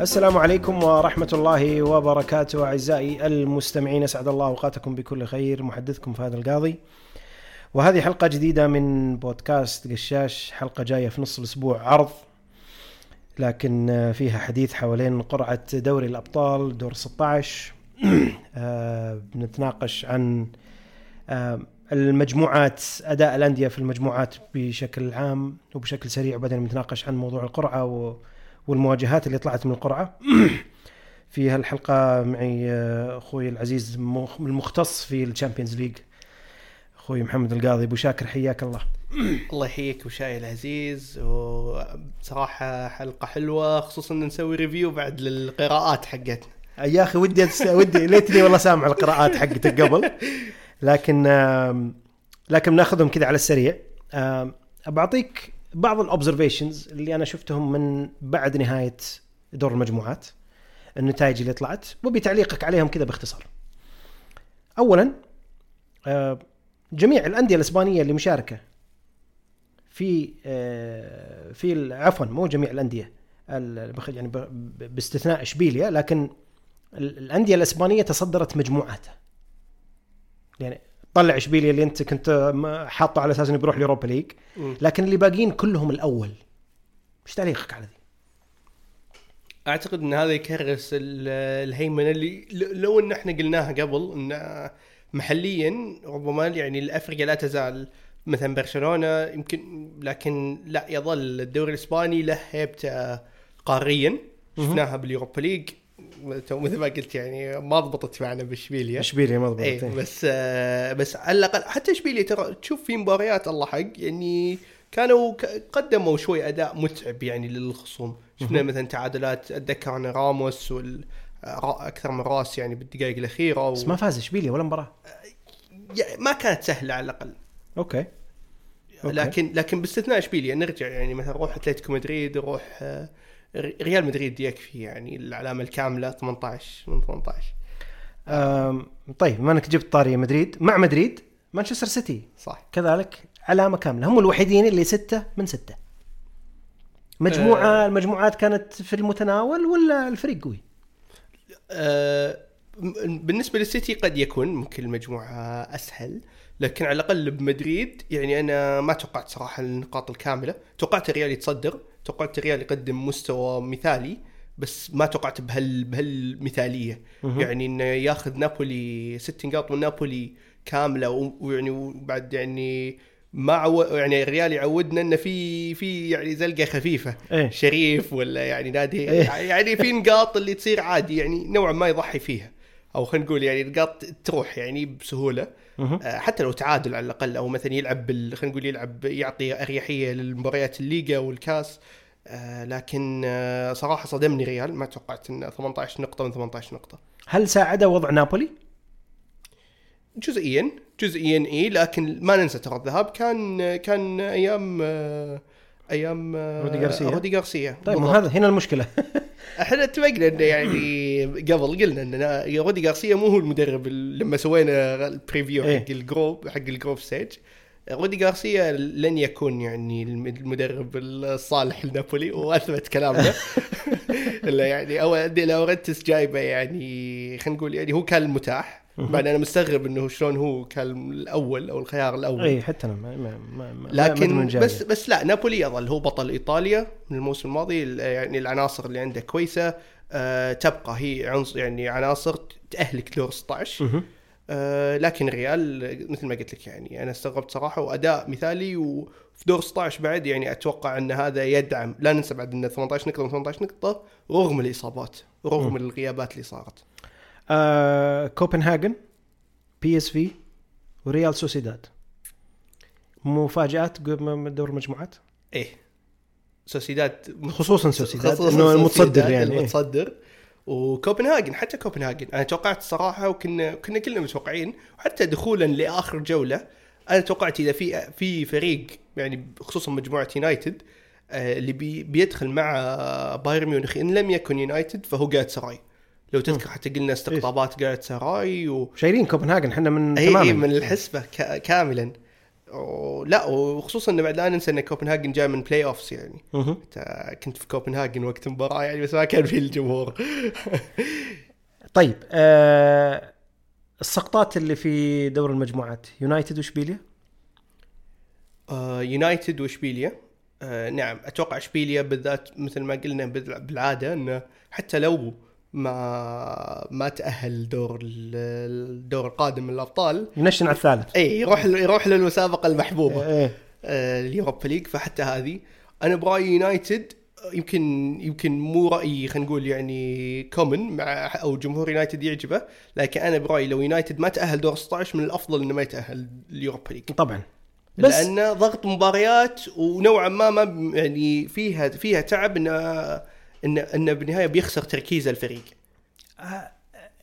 السلام عليكم ورحمة الله وبركاته أعزائي المستمعين أسعد الله أوقاتكم بكل خير. محدثكم فهد القاضي. وهذه حلقة جديدة من بودكاست قشاش حلقة جاية في نص الأسبوع عرض لكن فيها حديث حوالين قرعة دوري الأبطال دور 16 آه، بنتناقش عن آه، المجموعات أداء الأندية في المجموعات بشكل عام وبشكل سريع وبعدين بنتناقش عن موضوع القرعة و والمواجهات اللي طلعت من القرعة. في هالحلقة معي آه، أخوي العزيز مخ- المختص في ال Champions League. أخوي محمد القاضي أبو شاكر حياك الله. الله يحييك وشاي العزيز. وصراحة حلقة حلوة خصوصا إن نسوي review بعد للقراءات حقتنا. يا أخي ودي أتس- ودي ليتني والله سامع القراءات حقتك قبل. لكن لكن بناخذهم كذا على السريع. بعطيك بعض الاوبزرفيشنز اللي أنا شفتهم من بعد نهاية دور المجموعات النتائج اللي طلعت وبتعليقك عليهم كذا باختصار. اولا آه، جميع الأندية الإسبانية اللي مشاركة في آه، في عفوا مو جميع الأندية يعني باستثناء إشبيليا لكن ال- الأندية الإسبانية تصدرت مجموعاتها يعني طلع اشبيليا اللي انت كنت حاطه على أساس إنه بيروح ال Europa League. لكن اللي باقيين كلهم الأول. إيش تعليقك على ذي؟ أعتقد إن هذا يكرس ال- الهيمنة اللي لو إن إحنا قلناها قبل إن محليا ربما يعني الأفريقيا لا تزال مثلا برشلونة يمكن لكن لا يظل الدوري الإسباني له هيبته قاريا. شفناها بال Europa League. تو مثل ما قلت يعني ما ضبطت معنا باشبيليا اشبيليا ما إيه ضبطت بس آه بس على الأقل حتى اشبيليا ترى تشوف في مباريات الله حق يعني كانوا قدموا شوي أداء متعب يعني للخصوم. شفنا مثلا تعادلات اتذكر أنا راموس وال أكثر من راس يعني بالدقائق الأخيرة و... بس ما فاز اشبيليا ولا مباراة؟ يعني ما كانت سهلة على الأقل. أوكي. أوكي. لكن لكن باستثناء اشبيليا نرجع يعني مثلا روح أتلتيكو مدريد روح آه، ريال مدريد يكفي يعني العلامه الكاملة 18 من 18 أم، طيب ما إنك جبت طاري مدريد مع مدريد مانشستر سيتي. صح. كذلك علامة كاملة. هم الوحيدين اللي ستة من ستة. مجموعة آه. المجموعات كانت في المتناول ولا الفريق قوي؟ م- بالنسبة للسيتي قد يكون ممكن المجموعة أسهل. لكن على الأقل بمدريد يعني أنا ما توقعت صراحة النقاط الكاملة. توقعت الريال يتصدر توقعت الريال يقدم مستوى مثالي بس ما توقعت بهال بهالمثالية. يعني إنه ياخذ نابولي ست نقاط من نابولي كامله ويعني وبعد يعني ما عو... يعني الريال يعودنا إنه في في يعني زلقة خفيفة. إيه. شريف ولا يعني نادي إيه. يعني في نقاط اللي تصير عادي يعني نوعا ما يضحي فيها. أو خلينا نقول يعني نقاط تروح يعني بسهولة. آه، حتى لو تعادل على الأقل أو مثلا يلعب بال... خلينا نقول يلعب يعطي أريحية للمباريات الليغا والكاس آه، لكن آه، صراحة صدمني ريال ما توقعت انه 18 نقطة من 18 نقطة هل ساعد وضع نابولي؟ جزئيا جزئيا إي لكن ما ننسى ترى الذهاب كان كان أيام أيام رودي غارسيا. رودي غارسيا طيب. هذا هنا المشكلة إحنا اتفقنا إنه يعني قبل قلنا ان رودي غارسيا مو هو المدرب ال- لما سوينا ال preview. حق ال group حق ال group stage رودي غارسيا لن يكون يعني الم- المدرب الصالح لنابولي وأثبت كلامنا. الا يعني أو لاورنتس جايبة يعني خلينا نقول يعني هو كان المتاح مهم. بعد أنا مستغرب إنه شلون هو كان الأول أو الخيار الأول. اي حتى أنا ما ما ما ما- ما لكن جاية. بس بس لا نابولي يظل هو بطل إيطاليا من الموسم الماضي ال- يعني العناصر اللي عنده كويسة. آه تبقى هي عنصر يعني عناصر تأهلك دور 16 مهم. آه لكن الريال مثل ما قلت لك يعني أنا استغربت صراحة. وأداء مثالي وفي دور 16 بعد يعني أتوقع أن هذا يدعم لا ننسى بعد انه 18 نقطة من 18 نقطة رغم الإصابات رغم الغيابات اللي صارت. آه، كوبنهاجن PSV وريال سوسيداد. مفاجآت دور المجموعات إيه. سوسيداد خصوصا سوسيداد إنه المتصدر يعني إيه. المتصدر. وكوبنهاجن حتى كوبنهاجن. أنا توقعت صراحة وكنا كنا كلنا متوقعين وحتى دخولا لآخر جولة أنا توقعت إذا في في فريق يعني خصوصا مجموعة يونايتد آه، اللي بي بيدخل مع بايرن ميونخ إن لم يكن يونايتد فهو جالطة سراي. لو تذكر حتى قلنا استقطابات جالطة سراي و شايلين كوبنهاجن إحنا من اي تماما. اي من الحسبة ك- كاملا. لا وخصوصا انه بعد لا ننسى إن كوبنهاجن جاي من playoffs يعني كنت في كوبنهاجن وقت المباراة يعني بس ما كان في الجمهور. طيب آه السقطات اللي في دور المجموعات يونايتد وإشبيليا؟ آه، يونايتد وإشبيليا. آه، نعم أتوقع إشبيليا بالذات مثل ما قلنا بال- بالعادة إنه حتى لو ما ما تأهل دور ال- الدور القادم من الأبطال. ينشن على الثالث. اي يروح يروح للمسابقة المحبوبة. إيه. آه، اليوروبا ليج فحتى هذه. أنا برأيي يونايتد يمكن يمكن مو رأيي خلينا نقول يعني common مع أو جمهور يونايتد يعجبه لكن أنا برأيي لو يونايتد ما تأهل دور 16 من الأفضل إنه ما يتأهل اليوروبا ليج. طبعا. بس لأنه ضغط مباريات ونوعا ما ما يعني فيها فيها تعب إنه انه انه بالنهاية بيخسر تركيز الفريق.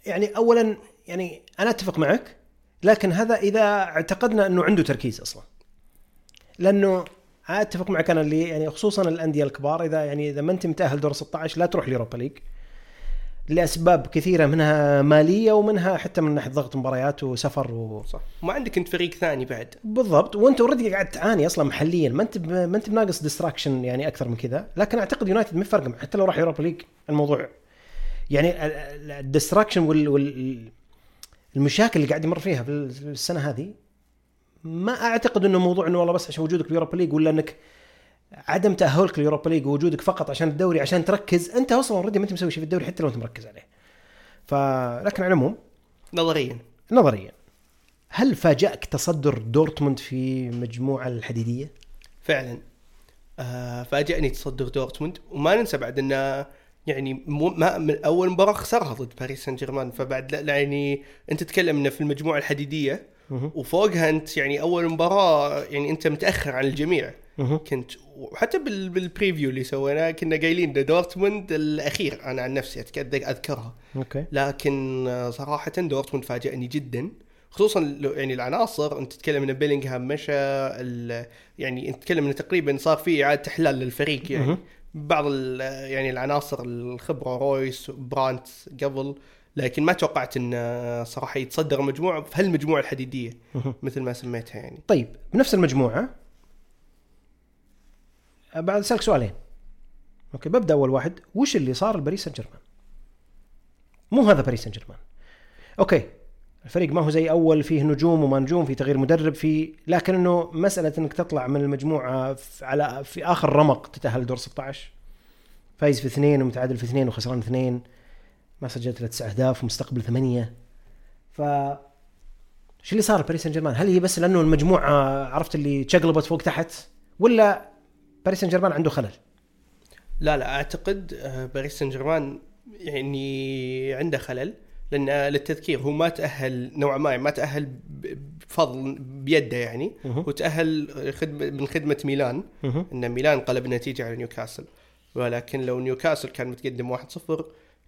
يعني اولا يعني أنا أتفق معك لكن هذا إذا اعتقدنا إنه عنده تركيز أصلا. لأنه أتفق معك أنا اللي يعني خصوصا الأندية الكبار إذا يعني إذا ما أنت متأهل دور 16 لا تروح اليوروبا ليج. لأسباب كثيرة منها مالية ومنها حتى من ناحية ضغط مباريات وسفر و... صح. ما عندك انت فريق ثاني بعد. بالضبط. وانت already قاعد تعاني أصلا محليا. ما أنت ب... ما أنت بناقص distraction يعني أكثر من كذا. لكن أعتقد يونايتد ما فرق حتى لو راح يوروبا ليج الموضوع. يعني ال distraction وال... وال المشاكل اللي قاعد يمر فيها في السنة هذه ما أعتقد إنه موضوع إنه والله بس عشان وجودك باليوروبا ليج ولا إنك عدم تأهلك لليوروبا ليج ووجودك فقط عشان الدوري عشان تركز أنت أصلا already ما أنت مسوي شيء في الدوري حتى لو أنت مركز عليه فلكن على العموم نظريا نظريا هل فاجأك تصدر دورتموند في مجموعة الحديدية؟ فعلا آه فاجأني تصدر دورتموند وما ننسى بعد إنه يعني مو ما من أول مباراة خسرها ضد باريس سان جيرمان فبعد لا, يعني أنت تتكلم إنه في المجموعة الحديدية. وفوقها أنت يعني أول مباراة يعني أنت متأخر عن الجميع. كنت وحتى بال بال preview اللي سويناه كنا قايلين دورتموند الأخير. أنا عن نفسي أذكرها. okay. لكن صراحة دورتموند فاجأني جدا. خصوصا يعني العناصر أنت تتكلم إن بيلينغهام مشى يعني أنت تتكلم إن تقريبا صار في إعادة إحلال للفريق يعني. بعض يعني العناصر الخبرة رويس برانت قبل. لكن ما توقعت إن آه، صراحة يتصدر المجموعه في هالمجموعة الحديدية مه. مثل ما سميتها يعني. طيب بنفس المجموعة بعد أسألك سؤالين. okay ببدأ أول واحد. وش اللي صار لباريس سان جيرمان؟ مو هذا باريس سان جيرمان okay الفريق ما هو زي أول فيه نجوم وما نجوم في تغيير مدرب في لكن إنه مسألة إنك تطلع من المجموعة في على في آخر رمق تتأهل دور 16 فايز في اثنين ومتعادل في اثنين وخسران اثنين. ما سجلت إلا تسع أهداف ومستقبل ثمانية. ف إيش اللي صار باريس سان جيرمان؟ هل هي بس لأنه المجموعة عرفت اللي تشقلبت فوق تحت؟ ولا باريس سان جيرمان عنده خلل؟ لا لا أعتقد آه، باريس سان جيرمان يعني عنده خلل لأن آه، للتذكير هو ما تأهل نوعا ما ما تأهل بفضل بيده يعني. هو تأهل خدمه من خدمة ميلان. إن ميلان قلب النتيجه على نيوكاسل ولكن لو نيوكاسل كان متقدم 1-0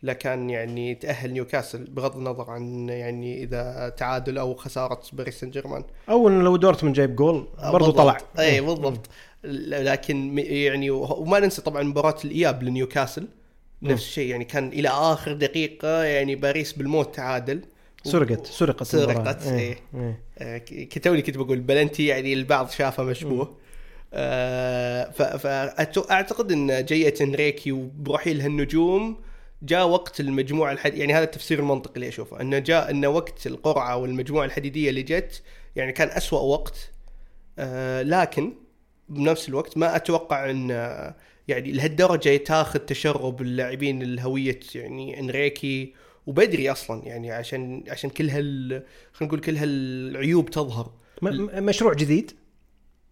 لكان يعني تأهل نيوكاسل بغض النظر عن يعني إذا تعادل أو خسارة باريس سان جيرمان أو لو دورتموند جايب جول برضو بالضبط. طلع اي بالضبط لكن يعني وما ننسى طبعا مباراة الإياب لنيوكاسل. نفس الشيء يعني كان إلى آخر دقيقة يعني باريس بالموت تعادل. سرقت سرقت سرقت، المباراة. إيه. إيه. آه، كتوني كنت بقول بلنتي يعني البعض شافه مشبوه. آه، فاعتقد إن جية إنريكي وبرحيل هالنجوم جاء وقت المجموعة الحد... يعني هذا التفسير المنطقي اللي أشوفه. إنه جاء انه وقت القرعة والمجموعة الحديدية اللي جت يعني كان أسوأ وقت. آه، لكن بنفس الوقت ما أتوقع إن يعني لهالدرجة تاخذ تشرب اللاعبين الهوية يعني إنريكي وبدري أصلا يعني عشان عشان كل هال خلينا نقول كل هالعيوب تظهر. مشروع جديد.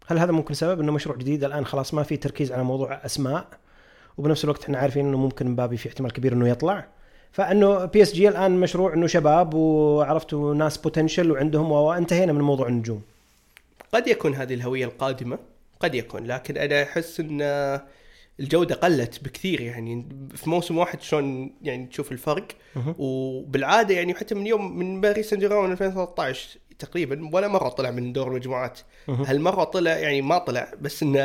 هل هذا ممكن سبب إنه مشروع جديد؟ الآن خلاص ما في تركيز على موضوع أسماء وبنفس الوقت إحنا عارفين إنه ممكن مبابي في احتمال كبير إنه يطلع. فإنه بي اس جي الآن مشروع إنه شباب وعرفتوا ناس potential وعندهم وانتهينا من موضوع النجوم. قد يكون هذه الهوية القادمة. قد يكون لكن أنا أحس إن الجودة قلت بكثير يعني في موسم واحد شلون يعني تشوف الفرق مهم. وبالعادة يعني حتى من يوم من باريس سان جيرمان 2013 تقريبا ولا مرة طلع من دور المجموعات. هالمرة طلع يعني ما طلع بس انه.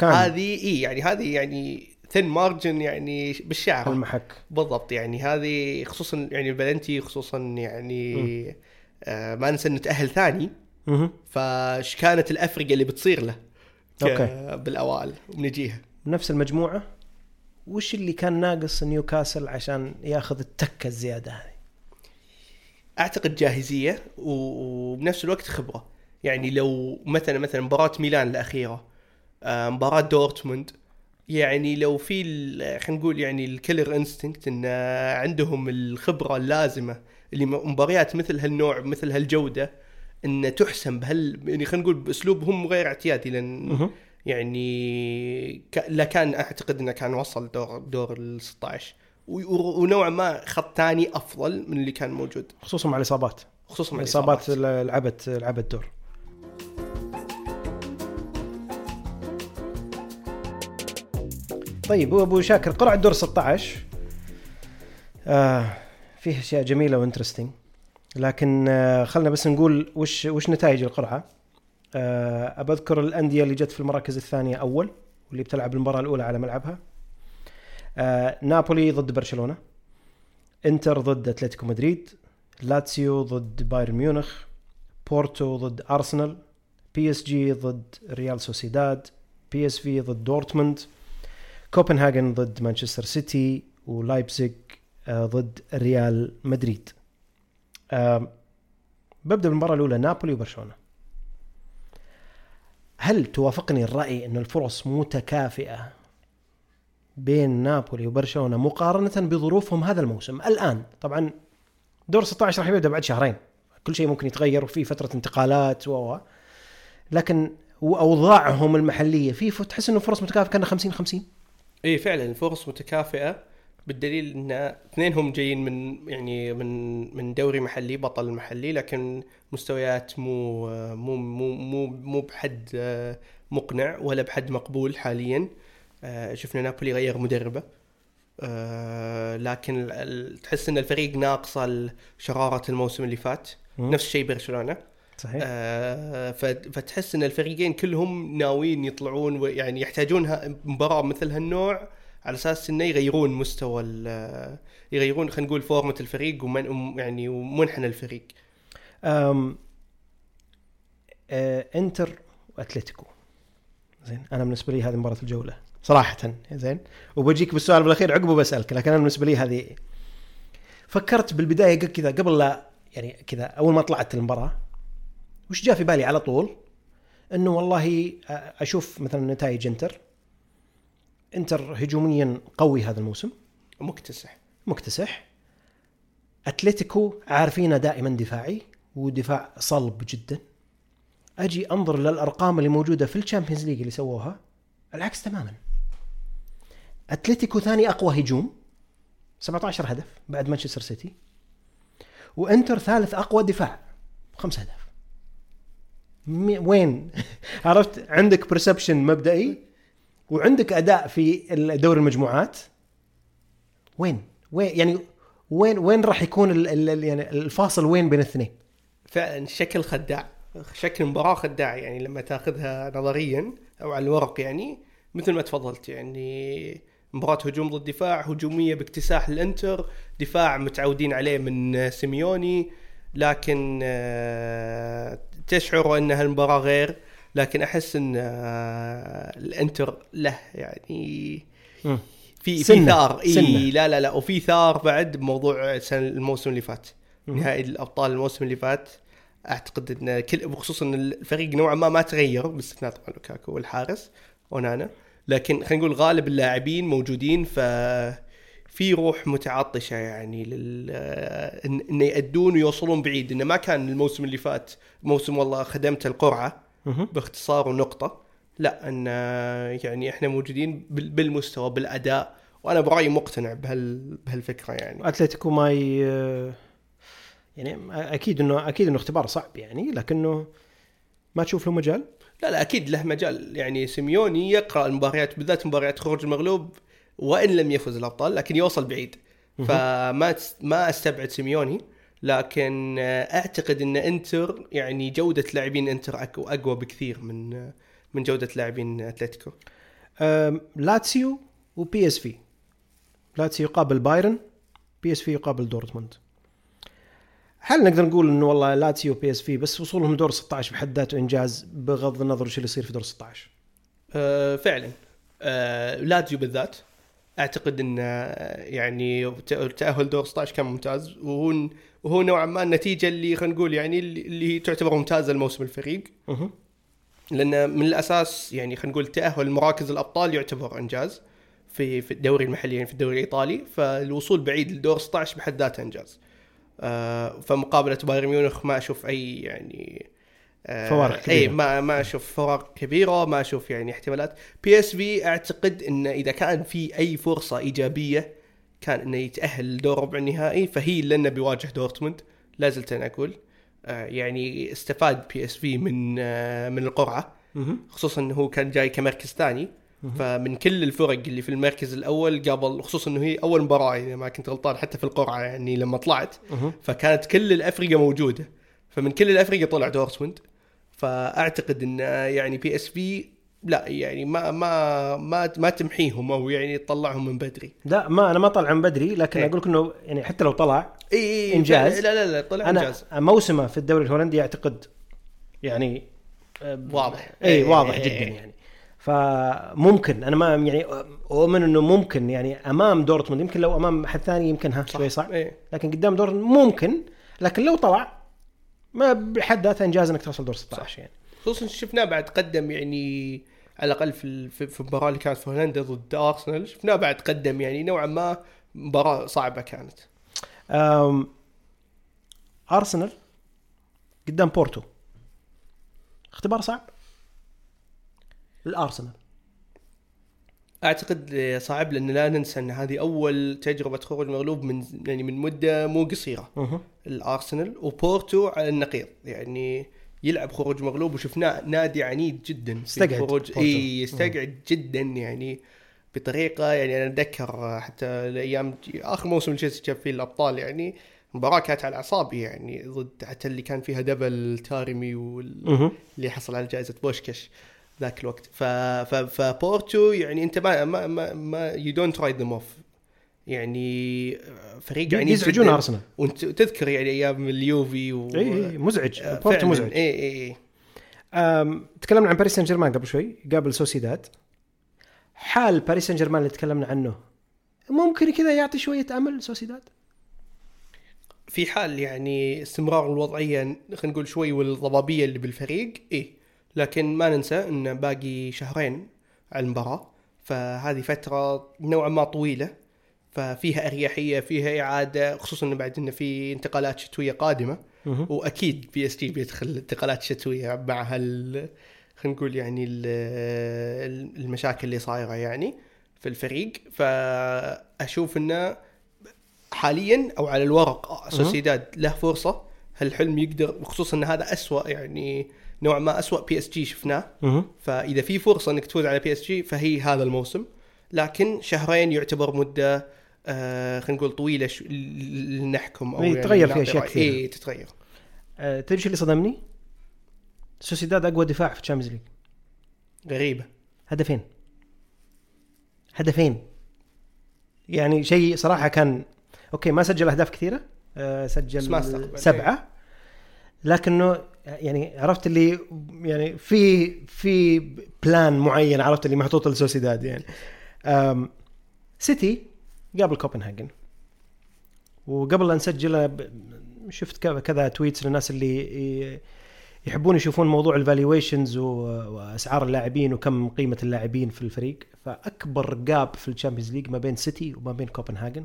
هذه إي يعني هذه يعني ثين مارجن يعني بالشعر المحك بالضبط يعني هذه خصوصا يعني بلنتي خصوصا يعني آه ما ننسى إنه تأهل ثاني. فايش كانت الأفرقة اللي بتصير له okay. بالأوائل بنجيها نفس المجموعة وش اللي كان ناقص نيوكاسل عشان ياخذ التكة الزيادة هذه؟ أعتقد جاهزية وبنفس الوقت خبرة يعني لو مثلا مثلا مباراة ميلان الأخيرة آه، مباراة دورتموند يعني لو في خلينا نقول يعني ال killer instinct إن عندهم الخبرة اللازمة اللي مباريات مثل هالنوع مثل هالجودة إن تحسم بهال يعني خلينا نقول بأسلوبهم غير اعتيادي لأن. يعني ك... لا كان أعتقد إنه كان وصل دور دور ال 16 و... ونوعا ما خط ثاني أفضل من اللي كان موجود. خصوصا مع الإصابات. خصوصا مع الإصابات. لعبت لعبت دور. طيب أبو شاكر قرعه دور 16 آه فيه أشياء جميلة و interesting لكن آه خلنا بس نقول وش وش نتائج القرعة؟ آه أبذكر الأندية اللي جت في المراكز الثانية أول واللي بتلعب المباراة الأولى على ملعبها. آه نابولي ضد برشلونة إنتر ضد أتلتيكو مدريد لاتسيو ضد بايرن ميونخ بورتو ضد أرسنال بي إس جي ضد ريال سوسيداد بي إس في ضد دورتموند كوبنهاجن ضد مانشستر سيتي ولايبزيج آه، ضد ريال مدريد. ببدأ بالمباراة الأولى نابولي وبرشلونة. هل توافقني الرأي إن الفرص متكافئة بين نابولي وبرشلونة مقارنة بظروفهم هذا الموسم؟ الآن طبعا دور 16 راح يبدأ بعد شهرين. كل شيء ممكن يتغير وفي فترة انتقالات و لكن واوضاعهم المحلية في تحس إنه فرص متكافئة كان 50 50 اي فعلا الفرص متكافئة. بالدليل إن اثنينهم جايين من يعني من من دوري محلي بطل محلي لكن مستويات مو مو مو مو مو بحد آه، مقنع ولا بحد مقبول حاليا. آه، شفنا نابولي غير مدربه. آه، لكن تحس إن الفريق ناقصه شرارة الموسم اللي فات. نفس الشيء برشلونة. صحيح. آه، فتحس إن الفريقين كلهم ناويين يطلعون ويعني يحتاجون مباراة مثل هالنوع. على أساس إنه يغيرون مستوى يغيرون خلينا نقول فورمه الفريق ومن وم- يعني ومنحنى الفريق. أم آه إنتر وأتلتيكو. زين أنا بالنسبة لي هذه مباراة الجولة صراحة. زين وبجيك بالسؤال بالأخير عقبه بسالك لكن أنا بالنسبة لي هذه فكرت بالبداية كذا قبل لا يعني كذا أول ما طلعت المباراة وش جاء في بالي على طول؟ إنه والله آه، أشوف مثلا نتائج إنتر انتر هجوميا قوي هذا الموسم. مكتسح. مكتسح. أتلتيكو عارفينه دائما دفاعي ودفاع صلب جدا. أجي أنظر للأرقام اللي موجودة في الشامبيونز ليج اللي سووها. العكس تماما. أتلتيكو ثاني أقوى هجوم 17 هدف بعد مانشستر سيتي. وإنتر ثالث أقوى دفاع خمس اهداف وين؟ عرفت؟ عندك perception مبدئي. وعندك أداء في دوري المجموعات؟ وين؟ وين يعني وين وين راح يكون ال ال يعني الفاصل وين بين الاثنين؟ فعلا شكل خداع. شكل مباراة خداع يعني لما تأخذها نظريا أو على الورق يعني مثل ما تفضلت يعني مباراة هجوم ضد دفاع هجومية باكتساح الإنتر دفاع متعودين عليه من سيميوني لكن آه، تشعر أن هالمباراة غير. لكن أحس إن آه، الإنتر له يعني في في. ثار إي سنة. لا لا لا وفي ثار بعد بموضوع الموسم اللي فات. نهائي الأبطال الموسم اللي فات أعتقد إن كل بخصوص إن الفريق نوعا ما ما تغير باستثناء طبعا لوكاكو والحارس أونانا لكن خلينا نقول غالب اللاعبين موجودين ف في روح متعطشة يعني لل إن- انه يأدون ويوصلون بعيد انه ما كان الموسم اللي فات موسم والله خدمت القرعة. باختصار ونقطة لا أن يعني إحنا موجودين بال- بالمستوى بالأداء وأنا برأيي مقتنع بهال بهالفكرة يعني. أتلتيكو ما ي... يعني أكيد إنه أكيد إنه اختبار صعب يعني لكنه ما تشوف له مجال؟ لا لا أكيد له مجال. يعني سيميوني يقرأ المباريات بالذات مباريات خروج المغلوب وإن لم يفز الأبطال لكن يوصل بعيد. فما ما أستبعد سيميوني. لكن أعتقد إن إنتر يعني جودة لاعبين إنتر أقوى بكثير من من جودة لاعبين أتلتيكو. لاتسيو وبي اس في لاتسيو يقابل بايرن بي اس في يقابل دورتموند. هل نقدر نقول انه والله لاتسيو بي اس في بس وصولهم دور 16 بحد ذاته إنجاز بغض النظر وش اللي يصير في دور 16 آه فعلا. آه لاتزيو بالذات أعتقد إن آه، يعني تأهل دور 16 كان ممتاز. وهو وهو نوعا ما النتيجة اللي خلينا نقول يعني اللي- تعتبر ممتازة لموسم الفريق لأن من الأساس يعني خلينا نقول تأهل مراكز الأبطال يعتبر إنجاز في في الدوري المحلي يعني في الدوري الإيطالي فالوصول بعيد لدور 16 بحد ذاته إنجاز. آه فمقابلة بايرن ميونخ ما أشوف أي يعني آه فوارق كبيرة. اي ما ما أشوف فوارق كبيرة ما أشوف يعني احتمالات بي اس في أعتقد انه إذا كان في أي فرصة إيجابية كان إنه يتأهل لدور ربع النهائي فهي لأنه بيواجه دورتموند لا زلت أنا أقول. آه يعني استفاد بي اس في من آه من القرعة خصوصا إنه هو كان جاي كمركز ثاني. فمن كل الفرق اللي في المركز الأول قبل خصوصا إنه هي أول مباراة إذا ما كنت غلطان حتى في القرعة يعني لما طلعت فكانت كل الافرقه موجودة. فمن كل الافرقه طلع دورتموند. فأعتقد إن يعني بي اس في لا يعني ما ما ما ما تمحيهم أو يعني تطلعهم من بدري لا ما أنا ما طلع من بدري لكن إيه. أقول لك إنه يعني حتى لو طلع اي اي إنجاز. لا لا لا طلع أنا إنجاز موسمه في الدوري الهولندي أعتقد يعني آه، واضح. اي إيه، واضح إيه، جدا إيه. يعني فممكن أنا ما يعني اؤمن إنه ممكن يعني أمام دورتموند يمكن لو أمام أحد ثاني يمكن ها شوي صعب إيه. لكن قدام دورتموند ممكن لكن لو طلع ما بحد ذاته إنجاز إنك توصل دور 16 يعني خصوصا شفناه بعد قدم يعني على الأقل في في المباراه اللي كانت في هولندا ضد أرسنال شفناه بعد قدم يعني نوعا ما مباراة صعبة كانت. أم، أرسنال قدام بورتو. اختبار صعب؟ الارسنال أعتقد صعب لأن لا ننسى أن هذه أول تجربة خروج مغلوب من يعني من مدة مو قصيرة. الأرسنال وبورتو على النقيض. يعني يلعب خروج مغلوب وشفناه نادي عنيد جدا الخروج بورتو. إي يستقعد جدا يعني بطريقة يعني أنا أتذكر حتى الأيام آخر موسم تشيلسي جاب فيه الأبطال يعني المباراه كانت على اعصابي يعني ضد حتى اللي كان فيها double تارمي وال... أها اللي حصل على جائزة بوشكش ذاك الوقت. ف... ف... فبورتو يعني أنت ما ما ما, ما you don't write them off يعني فريق عنيد يزعجون. أرسنال. وانت تذكر يعني أيام اليوفي و اي إي، مزعج. آه، بورتو. مزعج. اي اي اي تكلمنا عن باريس سان جيرمان قبل شوي قابل سوسيداد. حال باريس سان جيرمان اللي تكلمنا عنه ممكن كذا يعطي شوية أمل سوسيداد؟ في حال يعني استمرار الوضعية خلينا نقول شوي والضبابية اللي بالفريق إيه. لكن ما ننسى إن باقي شهرين على المباراة فهذه فترة نوعا ما طويلة. ففيها أريحية فيها إعادة خصوصا انه بعد انه في انتقالات شتوية قادمة. مه. وأكيد بي إس جي بيدخل انتقالات شتوية مع هال خلينا نقول يعني ال- المشاكل اللي صايرة يعني في الفريق. فأشوف انه حاليا أو على الورق سوسيداد له فرصة هالحلم يقدر خصوصا إن هذا اسوء يعني نوعا ما اسوء بي اس جي شفناه. فإذا في فرصة إنك تفوز على بي اس جي فهي هذا الموسم. لكن شهرين يعتبر مدة آه خلينا نقول طويلة شو لنحكم أو تغير فيها رأي. كثيرة. إي تتغير أه، تدري شو اللي صدمني؟ سوسيداد أقوى دفاع في ال Champions League غريبة هدفين هدفين يعني شيء صراحة كان okay ما سجل أهداف كثيرة ما سجل. سبعة لكنه يعني عرفت اللي يعني في في plan معين عرفت اللي محطوط لسوسيداد يعني سيتي قابل كوبنهاجن. وقبل لا نسجل ب- شفت كذا- tweets للناس اللي يحبون يشوفون موضوع ال valuations وأسعار اللاعبين وكم قيمة اللاعبين في الفريق. فأكبر gap في ال Champions League ما بين سيتي وما بين كوبنهاجن.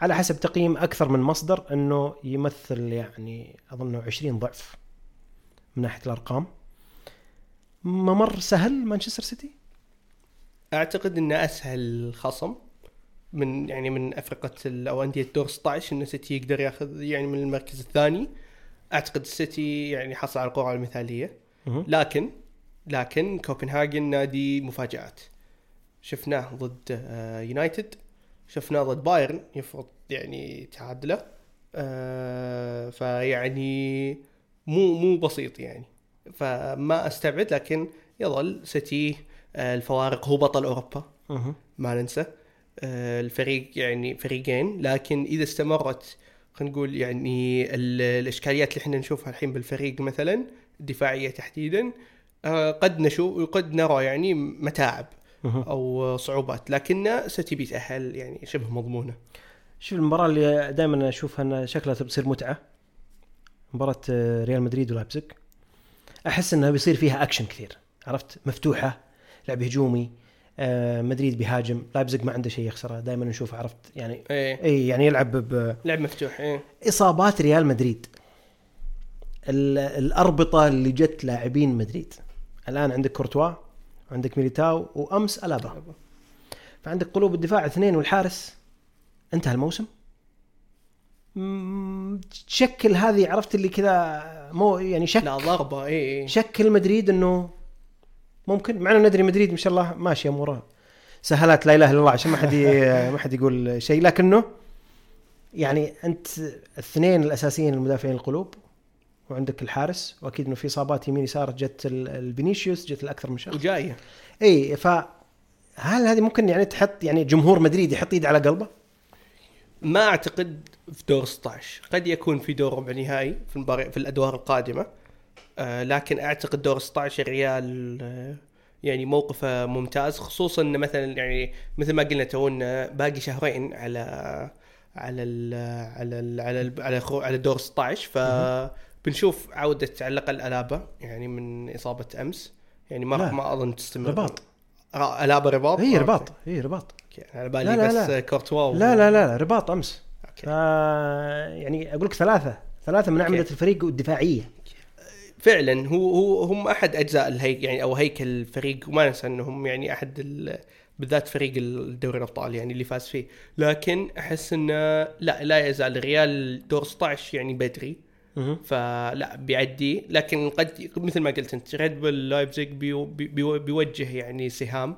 على حسب تقييم أكثر من مصدر أنه يمثل يعني اظنه 20 ضعف من ناحية الأرقام. ممر سهل مانشستر سيتي؟ أعتقد إنه أسهل خصم. من يعني من أفرقة أو أندية دور 16 إن سيتي يقدر ياخذ يعني من المركز الثاني. أعتقد السيتي يعني حصل على القرعة المثالية. لكن لكن كوبنهاجن نادي مفاجآت. شفناه ضد آه، يونايتد. شفناه ضد بايرن يفرض يعني تعادله آه، فيعني مو مو بسيط يعني. فما أستبعد لكن يظل سيتي آه، الفوارق هو بطل أوروبا. ما ننسى. الفريق يعني فريقين. لكن إذا استمرت خلينا نقول يعني ال- الإشكاليات اللي إحنا نشوفها الحين بالفريق مثلا الدفاعية تحديدا آه، قد نشوف قد نرى يعني متاعب. أو صعوبات. لكن سيتي بيتاهل يعني شبه مضمونة. شوف المباراة اللي دائما أشوفها انها شكلها بتصير متعة. مباراة آه، ريال مدريد ولايبزيج أحس إنها بيصير فيها أكشن كثير. عرفت؟ مفتوحة لعب هجومي آه، مدريد بيهاجم لايبزيج ما عنده شيء يخسره دائما نشوف عرفت؟ يعني اي يعني يلعب ب- لعب مفتوح إيه. باصابات ريال مدريد. ال- الأربطة اللي جت لاعبين مدريد. الآن عندك كورتوا وعندك ميليتاو وأمس ألابا. فعندك قلوب الدفاع اثنين والحارس. انتهى الموسم. تشكل هذه عرفت اللي كذا مو يعني شك لا ضربه إيه إيه. شكل مدريد إنه ممكن مع إنه ندري مدريد ما شاء الله ماشي أموره. سهلات لا إله إلا الله عشان ما حد ما حد يقول شيء. لكنه يعني أنت الاثنين الأساسيين المدافعين القلوب وعندك الحارس وأكيد إنه في إصابات يمين يسار جت ال- الفينيسيوس جت الأكثر من شخص. وجاية. إي ف هل هذه ممكن يعني تحط يعني جمهور مدريد يحط إيد على قلبه؟ ما أعتقد في دور 16 قد يكون في دور ربع نهائي في المبار... في الأدوار القادمة. آه لكن أعتقد دور 16 ريال آه يعني موقفه ممتاز خصوصا إنه مثلا يعني مثل ما قلنا تونا باقي شهرين على على ال على ال على ال على, خو- على دور 16 فبنشوف عودة على الأقل ألابا يعني من إصابة أمس يعني ما. ما أظن تستمر رباط ألابا رباط اي رباط اي رباط. على بالي لا، لا، بس لا. كورتوا لا لا لا لا، رباط أمس okay. ف يعني أقول لك ثلاثة ثلاثة من اعمده. الفريق الدفاعية فعلا هو هو هم أحد أجزاء الهيك يعني أو هيكل الفريق وما ننسى إنهم يعني أحد ال- بالذات فريق الدوري الأبطال يعني اللي فاز فيه. لكن أحس انه لا لا يزال الريال دور 16 يعني بدري. فلا بيعدي. لكن قد مثل ما قلت أنت ريد بول لايبزيج بيو بيو بيوجه يعني سهام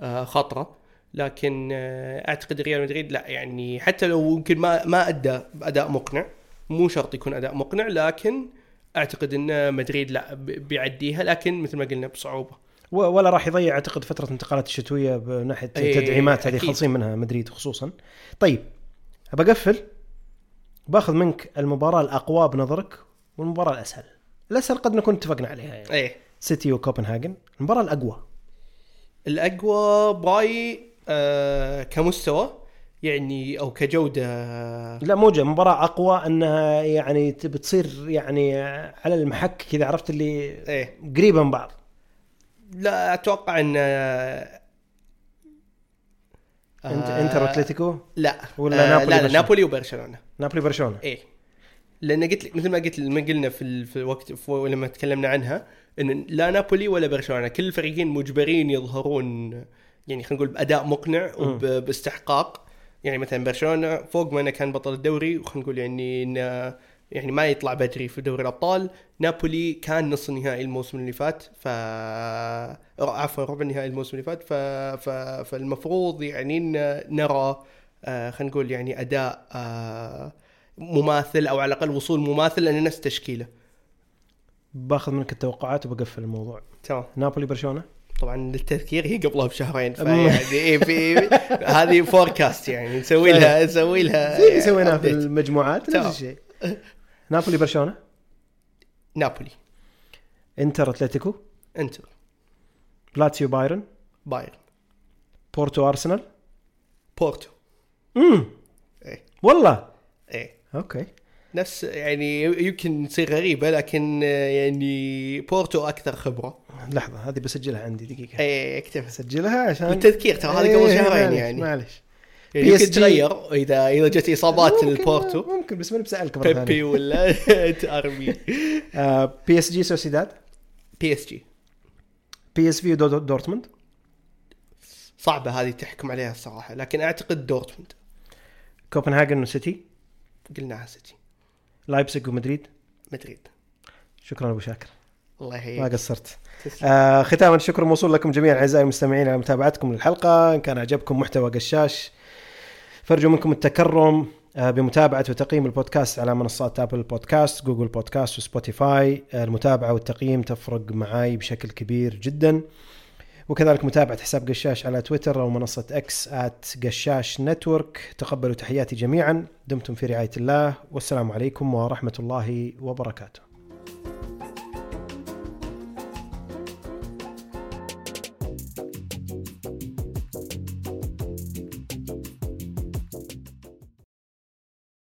آه، خطرة. لكن آه، أعتقد ريال مدريد لا يعني حتى لو يمكن ما ما أدى أداء مقنع. مو شرط يكون أداء مقنع لكن أعتقد إن مدريد لا بيعديها لكن مثل ما قلنا بصعوبة. ولا راح يضيع أعتقد فترة انتقالات الشتوية بناحيه إيه، تدعيمات هذه. خالصين منها مدريد خصوصا. طيب أبى أقفل. باخذ منك المباراة الأقوى بنظرك والمباراة الأسهل. الأسهل قد نكون اتفقنا عليها يعني. إيه. سيتي وكوبنهاجن. المباراة الأقوى. الأقوى برايي آه كمستوى. يعني أو كجودة. لا مو جا مباراة أقوى إنها يعني تبي تصير يعني على المحك كذا عرفت اللي إيه. قريبة من بعض. لا أتوقع إن آه، انت آه، إنتر وأتلتيكو؟ لا. ولا آه نابولي لا لا؟ نابولي وبرشلونة. نابولي برشلونه إيه. لأن قلت لك مثل ما قلت ما قلنا في ال- في الوقت في لما تكلمنا عنها إن لا نابولي ولا برشلونة كل الفريقين مجبرين يظهرون يعني خلينا نقول بأداء مقنع. وباستحقاق يعني مثلا برشلونة فوق ما إنه كان بطل الدوري وخلينا نقول يعني انه يعني ما يطلع بدري في دوري الأبطال. نابولي كان نص النهائي الموسم اللي فات ف عفوا ربع النهائي الموسم اللي فات ف... ف... فالمفروض يعني نرى آه خلينا نقول يعني أداء آه مماثل أو على الأقل وصول مماثل لأن نفس تشكيله. باخذ منك التوقعات وبقفل الموضوع. تمام. نابولي برشلونة؟ طبعا للتذكير هي قبلها بشهرين. فيعني إيه في هذه فوركاست يعني نسوي لها نسوي لها زي اللي سويناه في. المجموعات. نفس الشيء. نابولي برشلونة؟ نابولي. إنتر أتلتيكو؟ إنتر. لاتسيو بايرن؟ بايرن. بورتو أرسنال؟ بورتو. أمم. إيه. والله؟ إيه. okay. نفس يعني يمكن تصير غريبة لكن آه، يعني بورتو أكثر خبرة. لحظة هذه بسجلها عندي دقيقة. إيه اكتب سجلها عشان بالتذكير ترى هذه قبل إيه، شهرين معلش، يعني. معلش يعني يمكن تغير إذا إذا جت إصابات البورتو. ممكن بس ماني بسألك مرة بيبي ولا أرمي. بي اس جي سوسيداد؟ بي اس جي بي اس في دو- دورتموند؟ صعبة هذه تحكم عليها الصراحة لكن أعتقد دورتموند. كوبنهاجن وسيتي قلناها سيتي. لايبزيك ومدريد. مدريد. شكرا أبو شاكر. الله ما يحييك قصرت. تسلم. آه ختاما الشكر موصول لكم جميعا أعزائي المستمعين على متابعتكم للحلقة. إن كان عجبكم محتوى قشاش فارجو منكم التكرم آه بمتابعة وتقييم البودكاست على منصات Apple Podcasts Google Podcasts و Spotify. آه المتابعة والتقييم تفرق معي بشكل كبير جدا. وكذلك متابعة حساب قشاش على تويتر أو منصة X at قشاش network. تقبلوا تحياتي جميعا. دمتم في رعاية الله. والسلام عليكم ورحمة الله وبركاته.